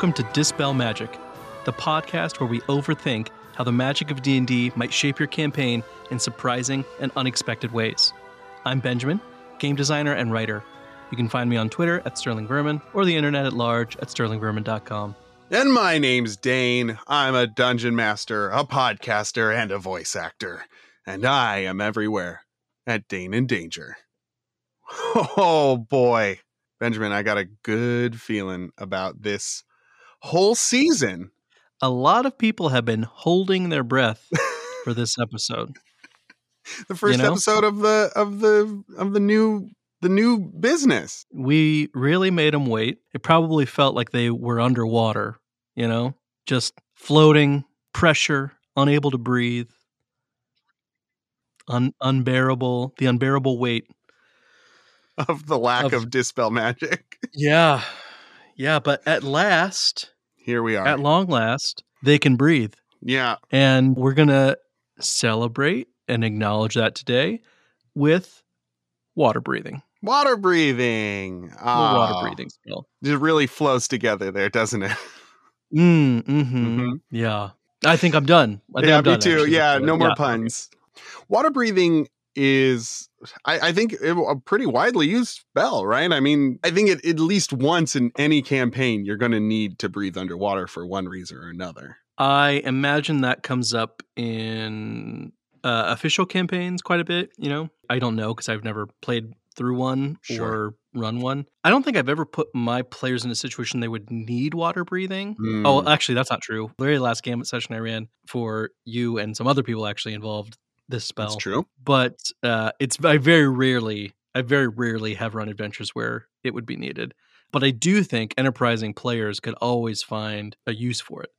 welcome to Dispel Magic, the podcast where we overthink how the magic of D&D might shape your campaign in surprising and unexpected ways. I'm Benjamin, game designer and writer. You can find me on Twitter at Sterling Vermin or the internet at large at sterlingvermin.com. And my name's Dane. I'm a dungeon master, a podcaster, and a voice actor. And I am everywhere at Dane in Danger. Oh boy. Benjamin, I got a good feeling about this whole season. A lot of people have been holding their breath for this episode. The first You know? episode of the of the of the new the new business. We really made them wait. It probably felt like they were underwater, you know, just floating, pressure, unable to breathe, un- unbearable, the unbearable weight. Of the lack Of- of, dispel magic. Yeah. Yeah, but at last, Here we are. at long last, they can breathe. yeah. And we're going to celebrate and acknowledge that today with water breathing. Water breathing. Ah, water breathing spell. It really flows together there, doesn't it? Mm, hmm Mhm. Yeah. I think I'm done. I think yeah, I'm done. me too. actually, Yeah, no more Yeah. puns. Water breathing is, I, I think, a a pretty widely used spell, right? I mean, I think it, at least once in any campaign, you're going to need to breathe underwater for one reason or another. I imagine that comes up in uh, official campaigns quite a bit. You know, I don't know because I've never played through one Sure. or run one. I don't think I've ever put my players in a situation they would need water breathing. Mm. Oh, actually, that's not true. The very last Gambit session I ran for you and some other people actually involved this spell. That's true. But uh, it's I very rarely, I very rarely have run adventures where it would be needed. But I do think enterprising players could always find a use for it.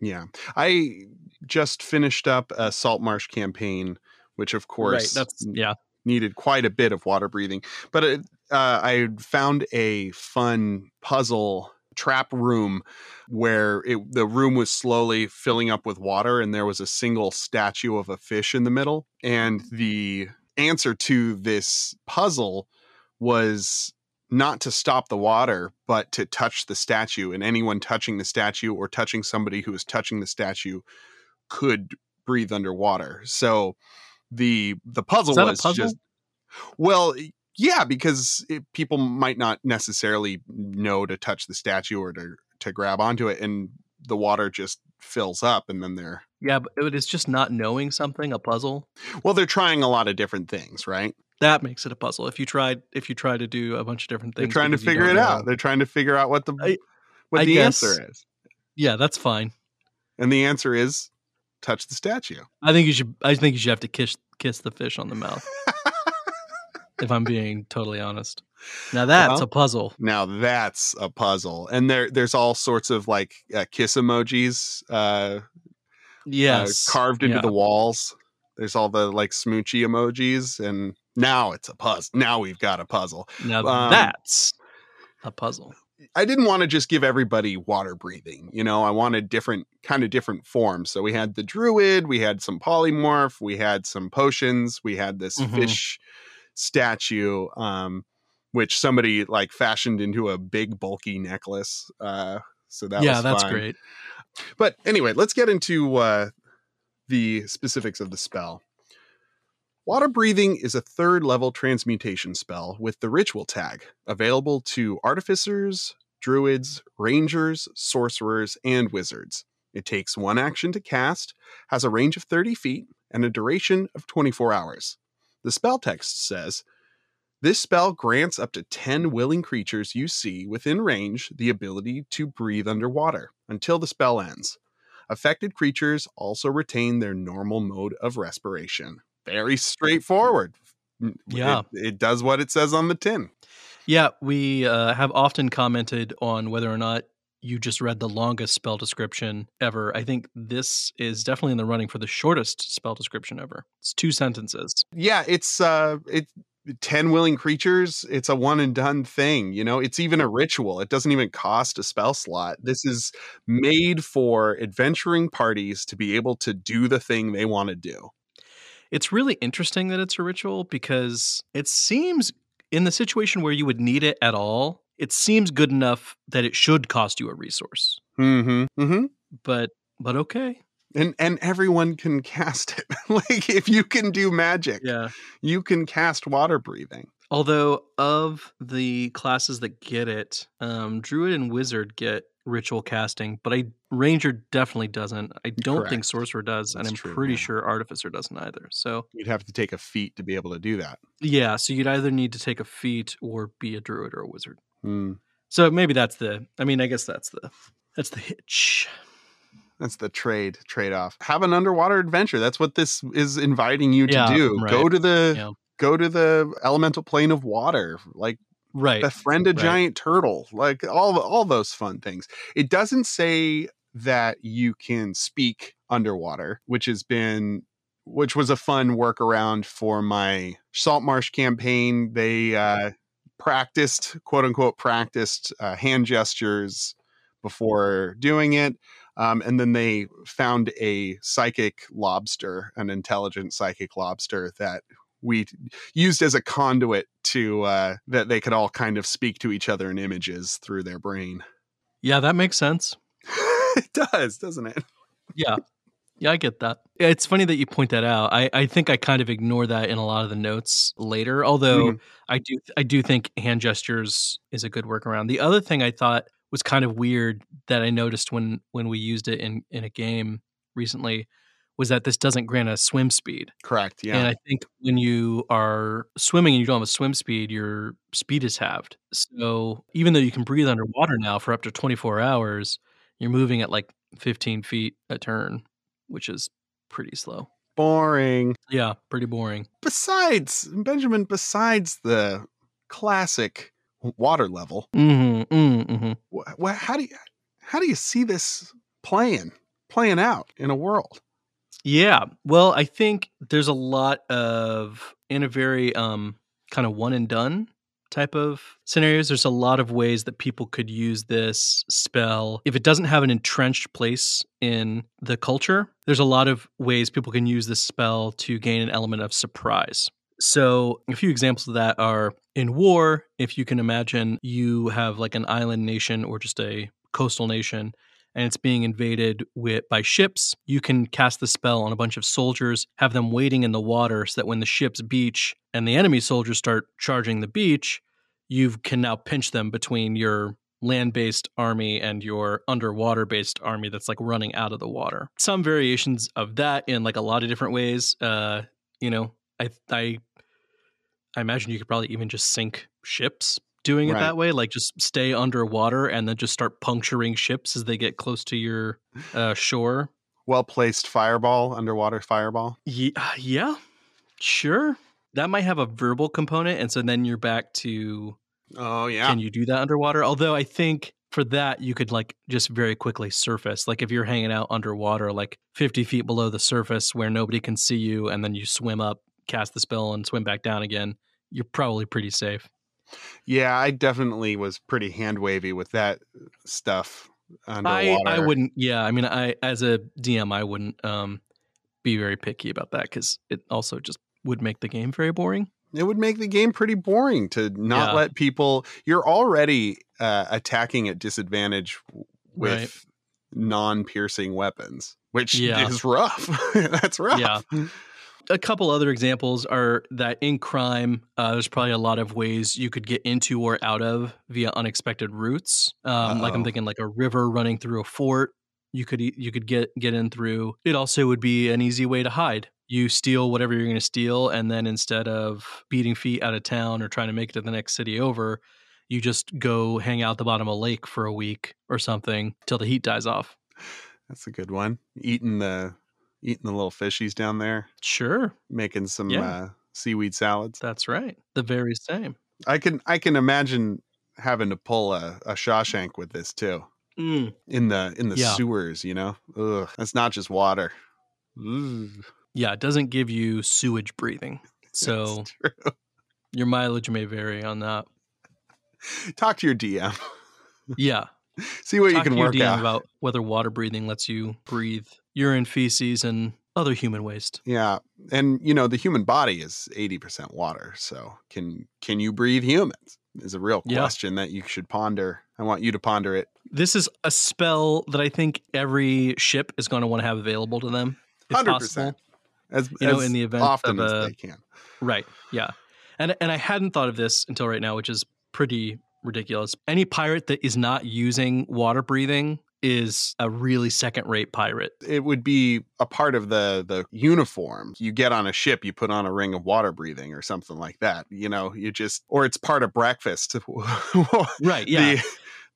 Yeah. I just finished up a Salt Marsh campaign, which, of course, right. That's yeah. needed quite a bit of water breathing. But it, uh, I found a fun puzzle trap room where it, the room was slowly filling up with water, and there was a single statue of a fish in the middle. And the answer to this puzzle was not to stop the water, but to touch the statue. And anyone touching the statue or touching somebody who was touching the statue could breathe underwater. So the the puzzle Is that a was puzzle? just well, yeah, because it, people might not necessarily know to touch the statue or to to grab onto it, and the water just fills up, and then they're Yeah, but it is just not knowing something a puzzle. well, they're trying a lot of different things, right? That makes it a puzzle. If you tried, if you try to do a bunch of different things, They're trying to figure it don't out. They're trying to figure out what the I- what I the guess- answer is, Yeah, that's fine. and the answer is touch the statue. I think you should. I think you should have to kiss kiss the fish on the mouth. If I'm being totally honest. Now that's Well, a puzzle. Now that's a puzzle, and there there's all sorts of like uh, kiss emojis uh, Yes, uh, carved into yeah. the walls. There's all the like smoochy emojis, and now it's a puzzle. Now we've got a puzzle. Now um, that's a puzzle. I didn't want to just give everybody water breathing. You know, I wanted different kind of different forms. So we had the druid, we had some polymorph, we had some potions, we had this Mhm. fish statue, um, which somebody like fashioned into a big bulky necklace. Uh, so that yeah, that's fun. great. But anyway, let's get into uh, the specifics of the spell. Water breathing is a third level transmutation spell with the ritual tag, available to artificers, druids, rangers, sorcerers, and wizards. It takes one action to cast, has a range of 30 feet, and a duration of 24 hours. The spell text says this spell grants up to 10 willing creatures you see within range the ability to breathe underwater until the spell ends. Affected creatures also retain their normal mode of respiration. Very straightforward. Yeah. It, it does what it says on the tin. Yeah, we uh, have often commented on whether or not you just read the longest spell description ever. I think this is definitely in the running for the shortest spell description ever. It's two sentences. Yeah, it's uh it 10 willing creatures, it's a one and done thing, you know? It's even a ritual. It doesn't even cost a spell slot. This is made for adventuring parties to be able to do the thing they want to do. It's really interesting that it's a ritual because it seems in the situation where you would need it at all, it seems good enough that it should cost you a resource. Mm-hmm. Mm-hmm. But but okay. And and everyone can cast it. like if you can do magic, Yeah. you can cast water breathing. Although of the classes that get it, um, druid and wizard get ritual casting, but I ranger definitely doesn't. I don't think sorcerer does, and I'm true, pretty yeah. sure artificer doesn't either. So You'd have to take a feat to be able to do that. yeah, so you'd either need to take a feat or be a druid or a wizard. Hmm. So maybe that's the. I mean, I guess that's the that's the hitch. That's the trade trade off. Have an underwater adventure. That's what this is inviting you to Yeah, do. right. Go to the Yeah. go to the elemental plane of water. Like Right. befriend a right. giant turtle. Like all all those fun things. It doesn't say that you can speak underwater, which has been which was a fun workaround for my salt marsh campaign. They uh practiced, quote unquote, practiced uh, hand gestures before doing it. Um, and then they found a psychic lobster, an intelligent psychic lobster that we used as a conduit to uh, that they could all kind of speak to each other in images through their brain. Yeah, that makes sense. it does, doesn't it? Yeah. Yeah, I get that. It's funny that you point that out. I, I think I kind of ignore that in a lot of the notes later, although Mhm. I do I do think hand gestures is a good workaround. The other thing I thought was kind of weird that I noticed when when we used it in in a game recently was that this doesn't grant a swim speed. Correct. Yeah. And I think when you are swimming and you don't have a swim speed, your speed is halved. So even though you can breathe underwater now for up to 24 hours, you're moving at like 15 feet a turn, which is pretty slow. Boring. Yeah, pretty boring. Besides, Benjamin, besides the classic water level, Mm-hmm, mm-hmm. wh- wh- how do you how do you see this playing playing out in a world? Yeah. Well, I think there's a lot of in a very um kind of one and done type of scenarios. There's a lot of ways that people could use this spell. If it doesn't have an entrenched place in the culture, there's a lot of ways people can use this spell to gain an element of surprise. So, a few examples of that are in war, if you can imagine you have like an island nation or just a coastal nation and it's being invaded with by ships, you can cast the spell on a bunch of soldiers, have them waiting in the water so that when the ships beach and the enemy soldiers start charging the beach, you can now pinch them between your land-based army and your underwater-based army that's like running out of the water. Some variations of that in like a lot of different ways. Uh, you know, I I I imagine you could probably even just sink ships doing it Right. that way, like just stay underwater and then just start puncturing ships as they get close to your uh, shore. Well placed fireball, underwater fireball. Yeah, yeah, sure. That might have a verbal component, and so then you're back to Oh yeah. can you do that underwater? Although I think for that you could like just very quickly surface. Like if you're hanging out underwater, like 50 feet below the surface where nobody can see you, and then you swim up, cast the spell, and swim back down again, you're probably pretty safe. yeah, I definitely was pretty hand wavy with that stuff I, underwater. I wouldn't. Yeah, I mean, I as a DM, I wouldn't um, be very picky about that because it also just would make the game very boring. It would make the game pretty boring to not Yeah. let people you're already uh, attacking at disadvantage with Right. non-piercing weapons which Yeah. is rough that's rough Yeah. a couple other examples are that in crime, uh, there's probably a lot of ways you could get into or out of via unexpected routes. Um, like I'm thinking, like a river running through a fort. You could you could get get in through. It also would be an easy way to hide. You steal whatever you're going to steal, and then instead of beating feet out of town or trying to make it to the next city over, you just go hang out at the bottom of a lake for a week or something till the heat dies off. that's a good one eating the eating the little fishies down there Sure, making some Yeah. uh, seaweed salads that's right. The very same. i can i can imagine having to pull a, a shawshank with this too Mm. in the in the Yeah. sewers you know Ugh, that's not just water Ugh, Yeah, it doesn't give you sewage breathing. So your mileage may vary on that. talk to your dm Yeah. see what you can to your work DM out about whether water breathing lets you breathe urine, feces, and other human waste. Yeah, and you know the human body is eighty percent water. So can can you breathe humans? is a real Yeah. question that you should ponder. I want you to ponder it. This is a spell that I think every ship is going to want to have available to them. Hundred percent. As You know, as in the event often of as a- they can. Right. Yeah. And and I hadn't thought of this until right now, which is pretty ridiculous. Any pirate that is not using water breathing is a really second rate pirate. It would be a part of the the uniform. You get on a ship, you put on a ring of water breathing or something like that. You know, you just or it's part of breakfast. Right. Yeah. The,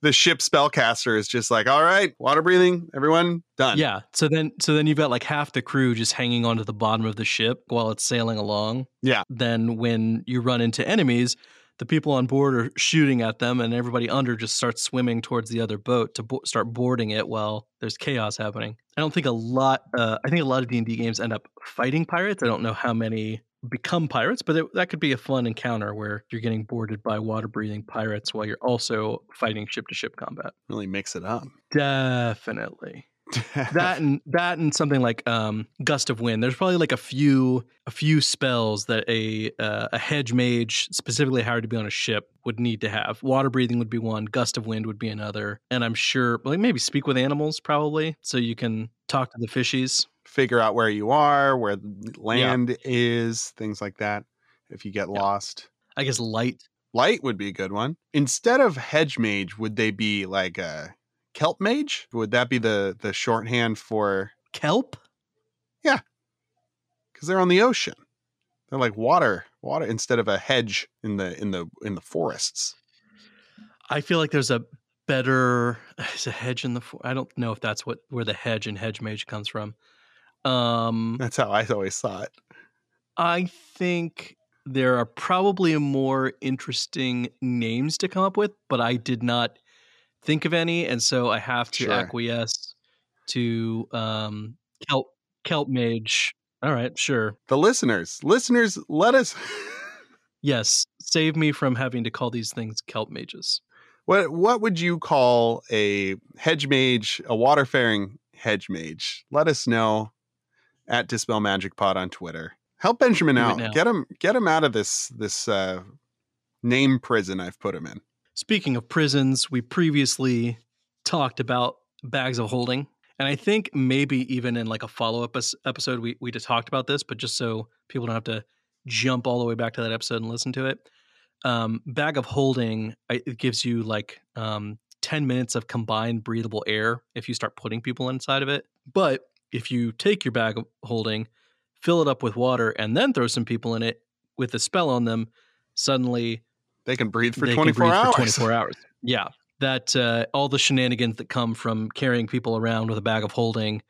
the ship spellcaster is just like, all right, water breathing, everyone done. yeah. So then so then you've got like half the crew just hanging onto the bottom of the ship while it's sailing along. Yeah. Then when you run into enemies, the people on board are shooting at them and everybody under just starts swimming towards the other boat to bo- start boarding it while there's chaos happening. I don't think a lot uh, I think a lot of D&D games end up fighting pirates. I don't know how many become pirates, but it, that could be a fun encounter where you're getting boarded by water-breathing pirates while you're also fighting ship-to-ship combat. Really mix it up. Definitely that and that and something like um, gust of wind. There's probably like a few a few spells that a uh, a hedge mage specifically hired to be on a ship would need to have. Water breathing would be one. Gust of wind would be another. And I'm sure like maybe speak with animals probably so you can talk to the fishies. Figure out where you are, where the land is, things like that. If you get Yeah. lost. I guess light. Light would be a good one. Instead of hedge mage, would they be like a kelp mage? Would that be the the shorthand for Kelp? Yeah, because they're on the ocean? They're like water, water instead of a hedge in the in the in the forests. I feel like there's a better is a hedge in the I don't know if that's what where the hedge and hedge mage comes from. Um That's how I always saw it. I think there are probably more interesting names to come up with, but I did not think of any, and so I have to Sure. acquiesce to um, kelp kelp mage. All right, sure. The listeners, listeners, let us. Yes, save me from having to call these things kelp mages. what what would you call a hedge mage, a waterfaring hedge mage? Let us know at Dispel Magic Pod on Twitter. Help Benjamin out. Get him get him out of this this uh, name prison I've put him in. Speaking of prisons, we previously talked about bags of holding. And I think maybe even in like a follow up episode, we, we just talked about this, but just so people don't have to jump all the way back to that episode and listen to it. Um, bag of holding, it gives you like um, 10 minutes of combined breathable air if you start putting people inside of it. But if you take your bag of holding, fill it up with water, and then throw some people in it with a spell on them, suddenly They can breathe for they twenty can breathe hours. For 24 hours. Yeah. That uh, all the shenanigans that come from carrying people around with a bag of holding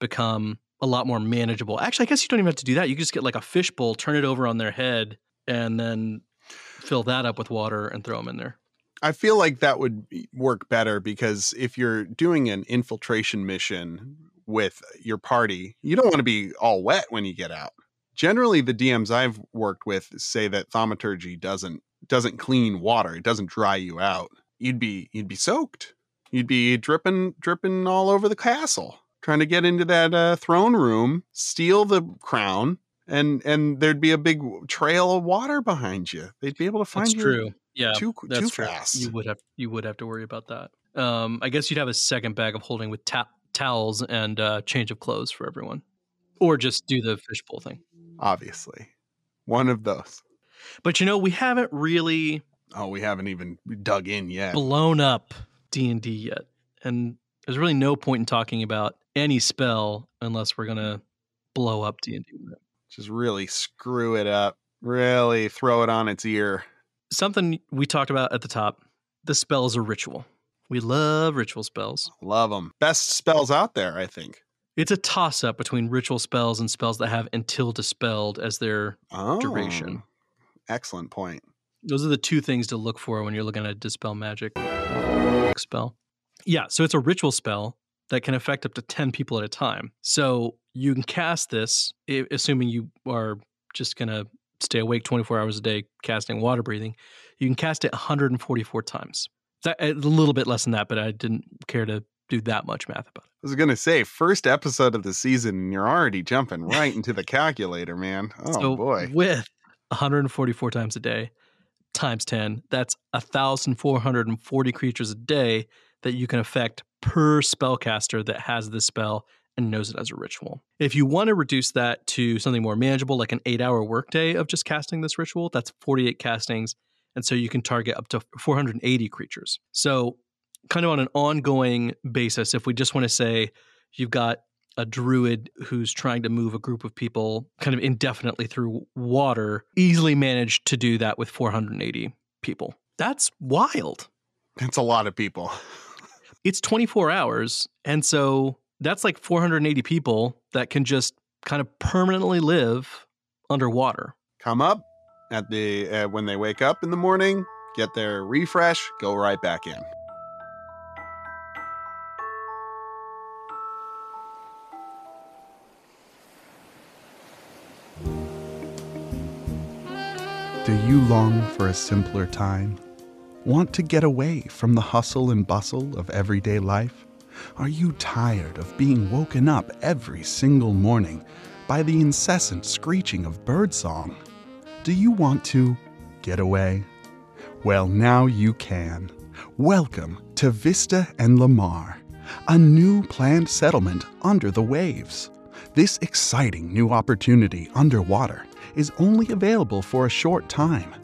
become a lot more manageable. Actually, I guess you don't even have to do that. You can just get like a fishbowl, turn it over on their head, and then fill that up with water and throw them in there. I feel like that would work better because if you're doing an infiltration mission with your party, you don't want to be all wet when you get out. Generally, the DMs I've worked with say that thaumaturgy doesn't doesn't clean water; it doesn't dry you out. You'd be you'd be soaked. You'd be dripping dripping all over the castle, trying to get into that uh, throne room, steal the crown, and and there'd be a big trail of water behind you. They'd be able to find That's you true. Yeah, too that's too true. fast. You would have you would have to worry about that. Um, I guess you'd have a second bag of holding with ta- towels and uh, change of clothes for everyone, or just do the fishbowl thing. obviously. One of those. But you know, we haven't really Oh, we haven't even dug in yet. blown up D&D yet. And there's really no point in talking about any spell unless we're going to blow up D&D. Just really screw it up. Really throw it on its ear. Something we talked about at the top, the spell is a ritual. We love ritual spells. Love them. Best spells out there, I think. It's a toss up between ritual spells and spells that have until dispelled as their Oh, Duration. Excellent point. those are the two things to look for when you're looking at a dispel magic spell. Yeah, so it's a ritual spell that can affect up to 10 people at a time. So you can cast this, assuming you are just going to stay awake 24 hours a day casting water breathing. You can cast it 144 times. That, a little bit less than that, but I didn't care to do that much math about it. I was going to say, first episode of the season, and you're already jumping right into the calculator, man. Oh, so boy. with 144 times a day, times 10. That's 1,440 creatures a day that you can affect per spellcaster that has this spell and knows it as a ritual. If you want to reduce that to something more manageable, like an eight hour workday of just casting this ritual, that's 48 castings. And so you can target up to 480 creatures. So, kind of on an ongoing basis, if we just want to say you've got a druid who's trying to move a group of people kind of indefinitely through water, easily managed to do that with 480 people. That's wild. That's a lot of people. It's 24 hours. And so that's like 480 people that can just kind of permanently live underwater. Come up at the uh, when they wake up in the morning, get their refresh, go right back in. Do you long for a simpler time? Want to get away from the hustle and bustle of everyday life? Are you tired of being woken up every single morning by the incessant screeching of birdsong? Do you want to get away? Well, now you can. Welcome to Vista and Lamar, a new planned settlement under the waves. This exciting new opportunity underwater is only available for a short time.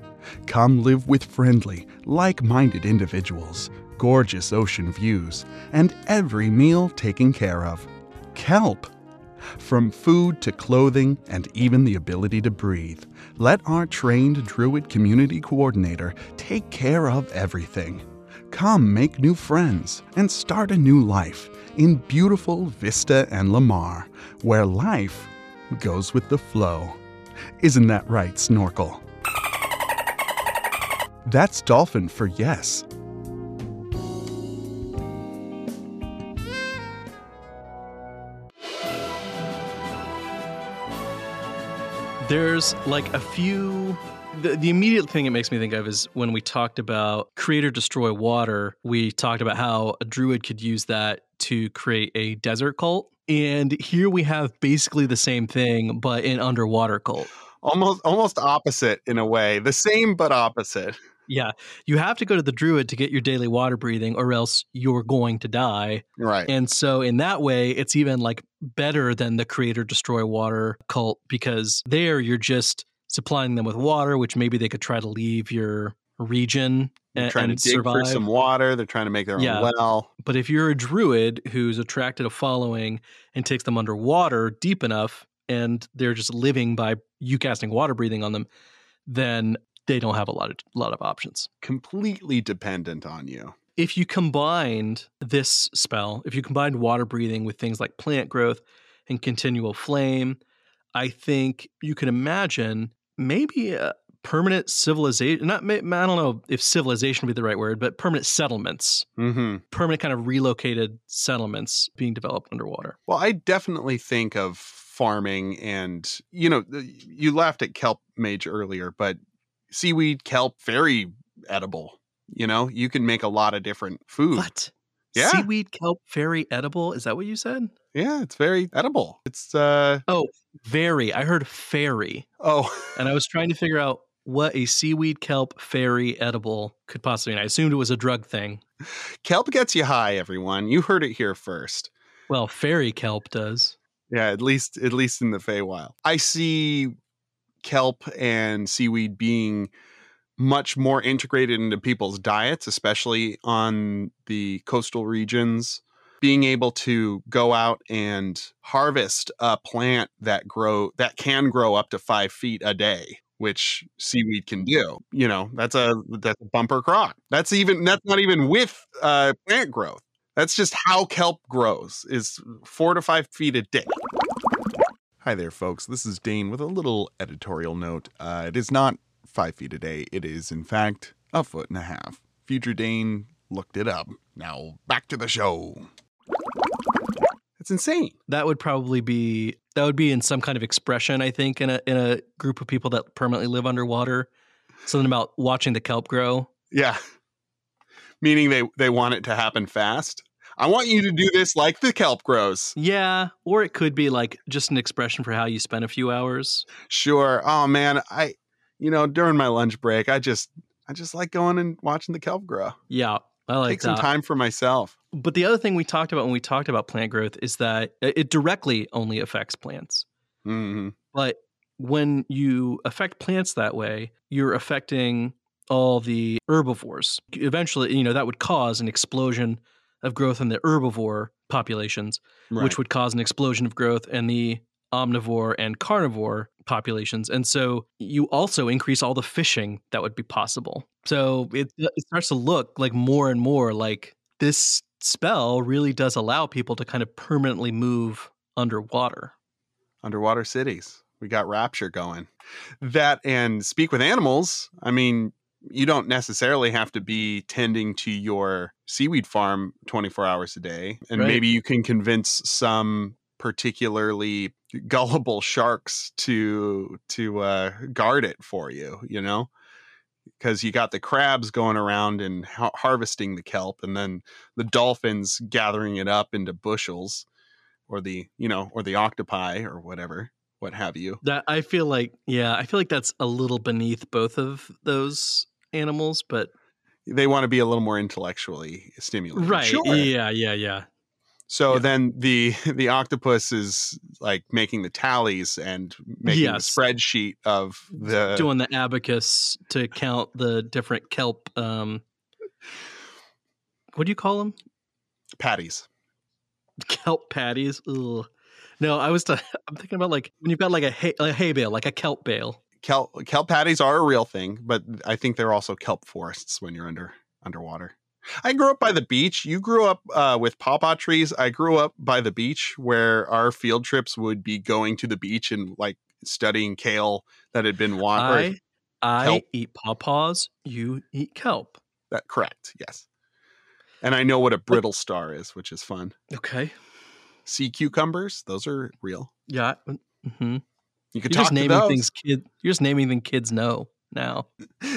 Come live with friendly, like minded individuals, gorgeous ocean views, and every meal taken care of. Kelp! From food to clothing and even the ability to breathe, let our trained Druid community coordinator take care of everything. Come make new friends and start a new life in beautiful Vista and Lamar, where life goes with the flow. Isn't that right, Snorkel? That's dolphin for yes. There's like a few. The, the immediate thing it makes me think of is when we talked about create or destroy water, we talked about how a druid could use that to create a desert cult. And here we have basically the same thing, but in underwater cult. Almost almost opposite in a way. The same but opposite. Yeah. You have to go to the druid to get your daily water breathing, or else you're going to die. Right. And so, in that way, it's even like better than the create or destroy water cult because there you're just supplying them with water, which maybe they could try to leave your region They're and, trying and to dig survive. for some water. They're trying to make their own well. But if you're a druid who's attracted a following and takes them underwater deep enough and they're just living by you casting water breathing on them, then they don't have a lot of lot of options. Completely dependent on you. If you combined this spell, if you combined water breathing with things like plant growth and continual flame, I think you can imagine maybe a permanent civilization. Not, I don't know if civilization would be the right word, but permanent settlements hmm permanent kind of relocated settlements being developed underwater. Well, I definitely think of farming and, you know, you laughed at kelp mage earlier, but seaweed, kelp, very edible. You know, you can make a lot of different food. What? Yeah. Seaweed kelp very edible? Is that what you said? Yeah, it's very edible. It's, uh, Oh, very. I heard fairy. oh, And I was trying to figure out what a seaweed kelp fairy edible could possibly mean. I assumed it was a drug thing. kelp gets you high, everyone. You heard it here first. Well, fairy kelp does. Yeah, at least at least in the Feywild. I see kelp and seaweed being much more integrated into people's diets, especially on the coastal regions. Being able to go out and harvest a plant that grow that can grow up to five feet a day, which seaweed can do. You know, that's a that's a bumper crop. That's even that's not even with uh, plant growth. That's just how kelp grows is four to five feet a day. Hi there, folks. This is Dane with a little editorial note. Uh, it is not five feet a day. It is, in fact, a foot and a half. Future Dane looked it up. Now, back to the show. It's insane. That would probably be that would be in some kind of expression, I think, in a in a group of people that permanently live underwater. Something about watching the kelp grow. Yeah. Meaning they, they want it to happen fast. I want you to do this like the kelp grows. Yeah, or it could be like just an expression for how you spend a few hours. Sure. Oh man, I you know, during my lunch break, I just I I just like going and watching the kelp grow. Yeah, I like Take some that. time for myself. But the other thing we talked about when we talked about plant growth is that it directly only affects plants. hmm But when you affect plants that way, you're affecting all the herbivores. Eventually, you know, that would cause an explosion of growth in the herbivore populations, which would cause an explosion of growth in the omnivore and carnivore populations. And so you also increase all the fishing that would be possible. So it, uh, it starts to look like more and more like this spell really does allow people to kind of permanently move underwater. underwater cities. We got Rapture going. That and speak with animals. I mean, you don't necessarily have to be tending to your seaweed farm 24 hours a day. And Right. maybe you can convince some particularly gullible sharks to to uh, guard it for you, you know? Because you got the crabs going around and ha- harvesting the kelp, and then the dolphins gathering it up into bushels, or the you know, or the octopi or whatever, what have you. That I feel like, yeah, I feel like that's a little beneath both of those animals, but They want to be a little more intellectually stimulated, right, Sure. yeah, yeah, yeah, So Yeah. then the the octopus is like making the tallies and making Yes. the spreadsheet of the doing the abacus to count the different kelp. Um, what do you call them? patties. Kelp patties. Ugh. No, I was. T- I'm thinking about like when you've got like a hay, a hay bale, like a kelp bale. Kelp kelp patties are a real thing, but I think they're also kelp forests when you're under underwater. I grew up by the beach. You grew up uh, with pawpaw trees. I grew up by the beach, where our field trips would be going to the beach and like studying kale that had been watered. I I eat pawpaws. You eat kelp. That correct, yes. And I know what a brittle star is, which is fun. Okay. Sea cucumbers, those are real. Yeah. hmm You could You're talk just naming things kid. You're just naming things kids know now.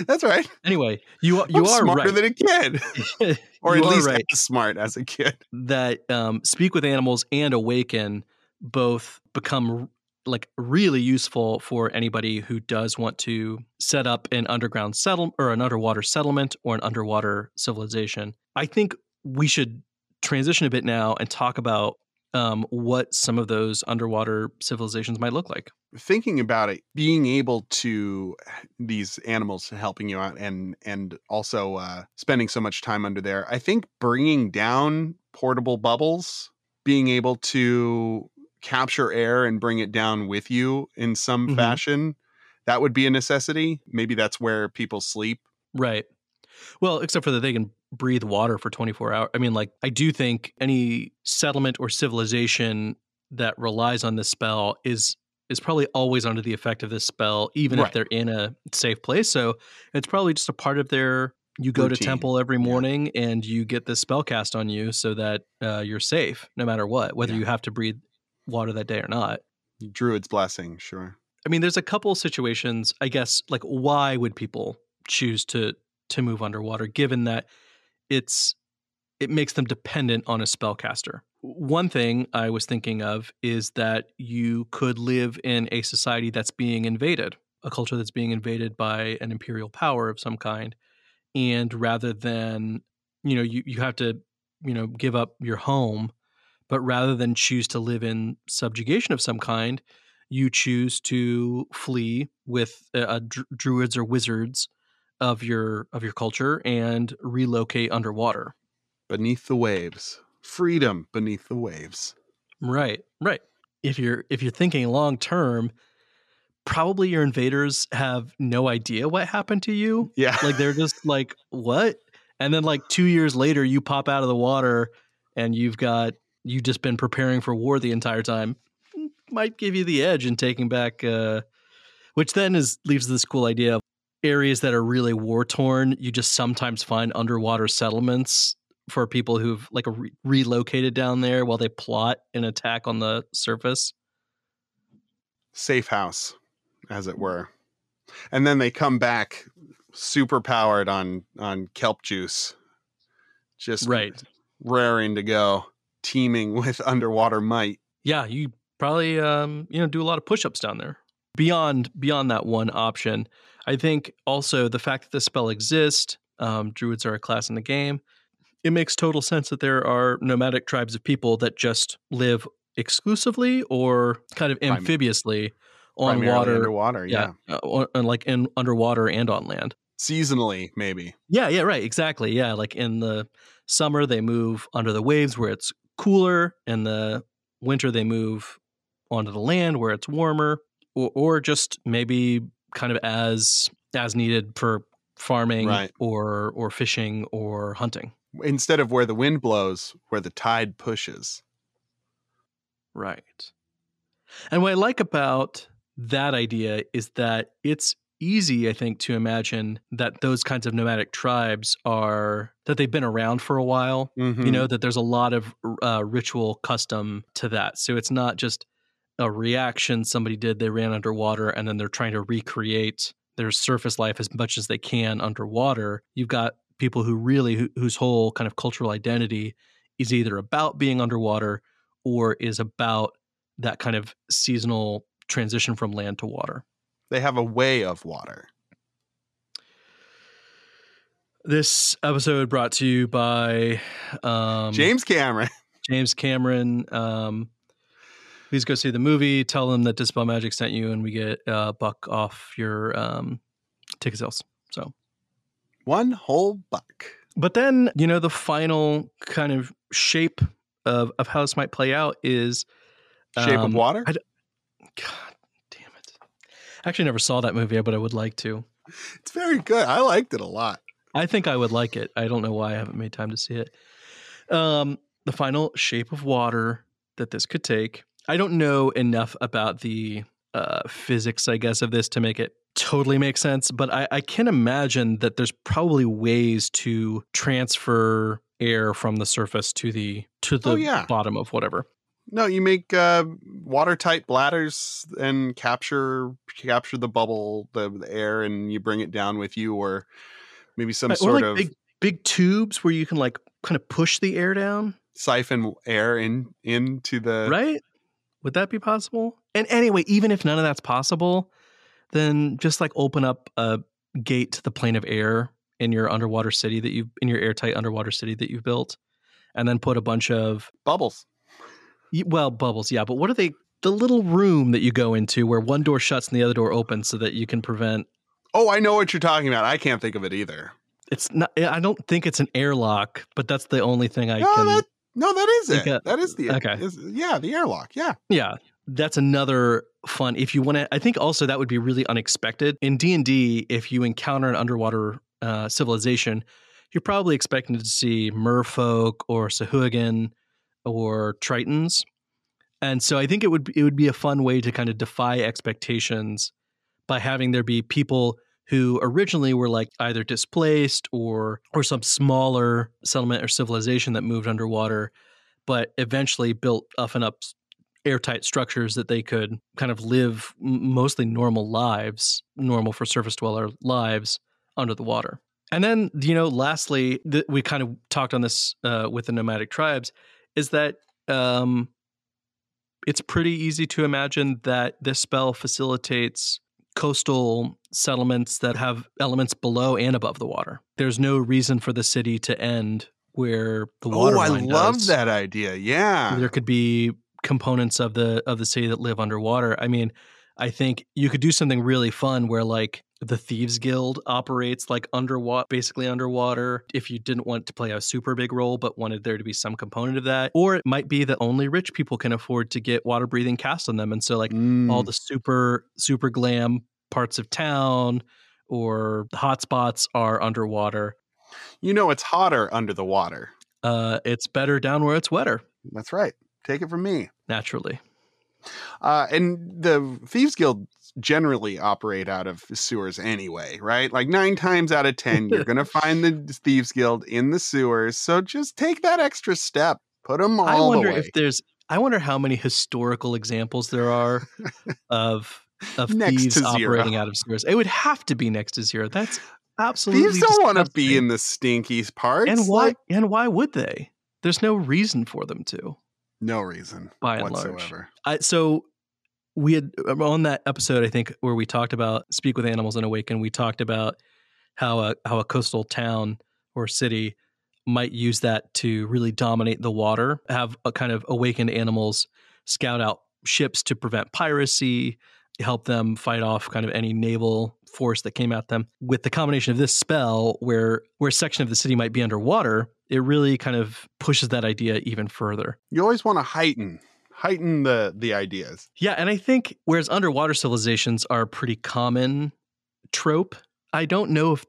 That's right. Anyway, you are you I'm are smarter right. than a kid, or at least right. as smart as a kid. that um, speak with animals and awaken both become like really useful for anybody who does want to set up an underground settle or an underwater settlement or an underwater civilization. I think we should transition a bit now and talk about um, what some of those underwater civilizations might look like. Thinking about it, being able to these animals helping you out, and and also uh, spending so much time under there, I think bringing down portable bubbles, being able to capture air and bring it down with you in some Mhm. fashion, that would be a necessity. Maybe that's where people sleep. Right. Well, except for that they can breathe water for 24 hours. I mean, like, I do think any settlement or civilization that relies on this spell is is probably always under the effect of this spell, even Right. if they're in a safe place. So it's probably just a part of their you go to temple every Yeah. morning and you get this spell cast on you so that uh, you're safe no matter what, whether Yeah. you have to breathe water that day or not. Druid's blessing, sure. I mean, there's a couple situations, I guess, like why would people choose to to move underwater given that it's it makes them dependent on a spellcaster. One thing I was thinking of is that you could live in a society that's being invaded, a culture that's being invaded by an imperial power of some kind. And rather than, you know, you, you have to, you know, give up your home, but rather than choose to live in subjugation of some kind, you choose to flee with uh, uh, dru- druids or wizards of your of your culture and relocate underwater. Beneath the waves. Freedom beneath the waves. Right, right. If you're if you're thinking long term, probably your invaders have no idea what happened to you. Yeah. Like they're just like, "What?" And then like 2 years later you pop out of the water and you've got you've just been preparing for war the entire time. Might give you the edge in taking back uh which then is leaves this cool idea of areas that are really war torn. You just sometimes find underwater settlements for people who've like re- relocated down there while they plot an attack on the surface. safe house, as it were. And then they come back super powered on on kelp juice. Just Right. raring to go, teeming with underwater might. Yeah, you probably um, you know do a lot of push-ups down there. beyond beyond that one option, I think also the fact that the spell exists, um, druids are a class in the game. It makes total sense that there are nomadic tribes of people that just live exclusively or kind of amphibiously on water. underwater. Yeah. uh, or- and like in underwater and on land. Seasonally, maybe. Yeah, yeah, right, exactly. Yeah, like in the summer they move under the waves where it's cooler, in the winter they move onto the land where it's warmer, or, or just maybe kind of as as needed for farming Right. or or fishing or hunting. Instead of where the wind blows, where the tide pushes. Right. And what I like about that idea is that it's easy, I think, to imagine that those kinds of nomadic tribes are that they've been around for a while. Mhm. You know, that there's a lot of uh, ritual custom to that. So it's not just a reaction somebody did, they ran underwater, and then they're trying to recreate their surface life as much as they can underwater. You've got people who really, who, whose whole kind of cultural identity is either about being underwater or is about that kind of seasonal transition from land to water. they have a way of water. This episode brought to you by um, James Cameron. James Cameron. Um, please go see the movie. Tell them that Dispel Magic sent you, and we get a buck off your um, ticket sales. So, One whole buck. but then you know the final kind of shape of of how this might play out is Shape um, of water. I d- God damn it! I actually never saw that movie, but I would like to. It's very good. I liked it a lot. I think I would like it. I don't know why I haven't made time to see it. Um, the final shape of water that this could take. I don't know enough about the uh, physics, I guess, of this to make it totally make sense, but I, I can imagine that there's probably ways to transfer air from the surface to the to the Oh, yeah. bottom of whatever. No, you make uh, watertight bladders and capture capture the bubble, the, the air, and you bring it down with you, or maybe some or sort like of big big tubes where you can like kind of push the air down. siphon air in into the. right? Would that be possible? And anyway, even if none of that's possible, then just like open up a gate to the plane of air in your underwater city that you in your airtight underwater city that you've built, and then put a bunch of Bubbles. well bubbles, yeah. But what are they? The little room that you go into where one door shuts and the other door opens, so that you can prevent. Oh, I know what you're talking about. I can't think of it either. It's not. I don't think it's an airlock, but that's the only thing I no, can. that no, that is it. that is the okay. is- yeah, the airlock. Yeah, Yeah, that's another fun. If you want to, I think also that would be really unexpected in D and D. If you encounter an underwater uh, civilization, you're probably expecting to see merfolk or Sahuagin or Tritons, and so I think it would it would be a fun way to kind of defy expectations by having there be people who originally were like either displaced or or some smaller settlement or civilization that moved underwater but eventually built up and up airtight structures that they could kind of live mostly normal lives normal for surface dweller lives under the water. And then you know lastly th- we kind of talked on this uh, with the nomadic tribes is that um, it's pretty easy to imagine that this spell facilitates coastal settlements that have elements below and above the water. There's no reason for the city to end where the oh, water is. Oh, I love does. that idea. Yeah. There could be components of the of the city that live underwater. I mean, I think you could do something really fun where like the thieves guild operates like underwater basically underwater if you didn't want to play a super big role but wanted there to be some component of that or it might be that only rich people can afford to get water breathing cast on them and so like Mm. all the super super glam parts of town or the hotspots are underwater you know it's hotter under the water. uh it's better down where it's wetter That's right. Take it from me. naturally Uh, and the Thieves Guild generally operate out of sewers anyway, right? Like nine times out of 10, you're going to find the Thieves Guild in the sewers. So just take that extra step, put them all I wonder if there's. I wonder how many historical examples there are of of Next thieves operating out of sewers. It would have to be next to zero. That's absolutely. Thieves don't want to be in the stinky parts. And why? Like, and why would they? There's no reason for them to. No reason By and large. whatsoever. I, so we had um, on that episode, I think, where we talked about speak with animals and awaken. We talked about how a how a coastal town or city might use that to really dominate the water, have a kind of awakened animals scout out ships to prevent piracy, help them fight off kind of any naval force that came at them. With the combination of this spell, where where a section of the city might be underwater, it really kind of pushes that idea even further. You always want to heighten heighten the the ideas. Yeah, and I think whereas underwater civilizations are a pretty common trope, I don't know if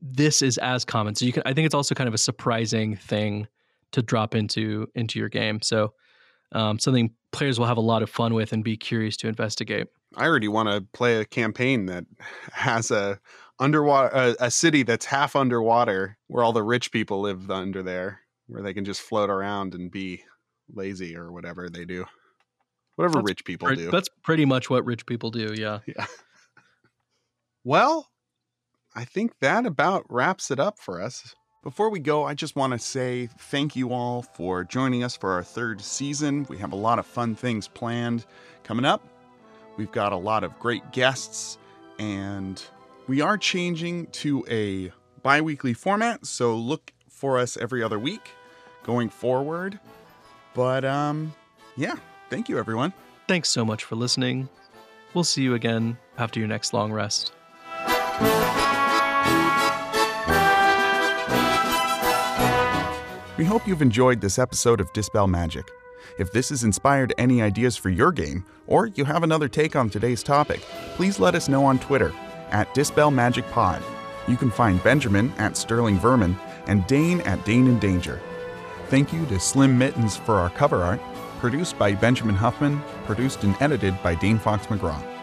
this is as common. So you can I think it's also kind of a surprising thing to drop into into your game. So um, something players will have a lot of fun with and be curious to investigate. I already want to play a campaign that has a underwater a, uh, a, city that's half underwater where all the rich people live under there where they can just float around and be lazy or whatever they do. Whatever that's rich people pre- do. That's pretty much what rich people do, yeah. Yeah. well, I think that about wraps it up for us. Before we go, I just want to say thank you all for joining us for our third season. We have a lot of fun things planned coming up. We've got a lot of great guests, and we are changing to a bi weekly format, so look for us every other week going forward. But um, yeah, thank you, everyone. Thanks so much for listening. We'll see you again after your next long rest. We hope you've enjoyed this episode of Dispel Magic. If this has inspired any ideas for your game, or you have another take on today's topic, please let us know on Twitter at Dispel Magic Pod. You can find Benjamin at Sterling Vermin and Dane at Dane in Danger. Thank you to Slim Mittens for our cover art, produced by Benjamin Huffman, produced and edited by Dane Fox McGraw.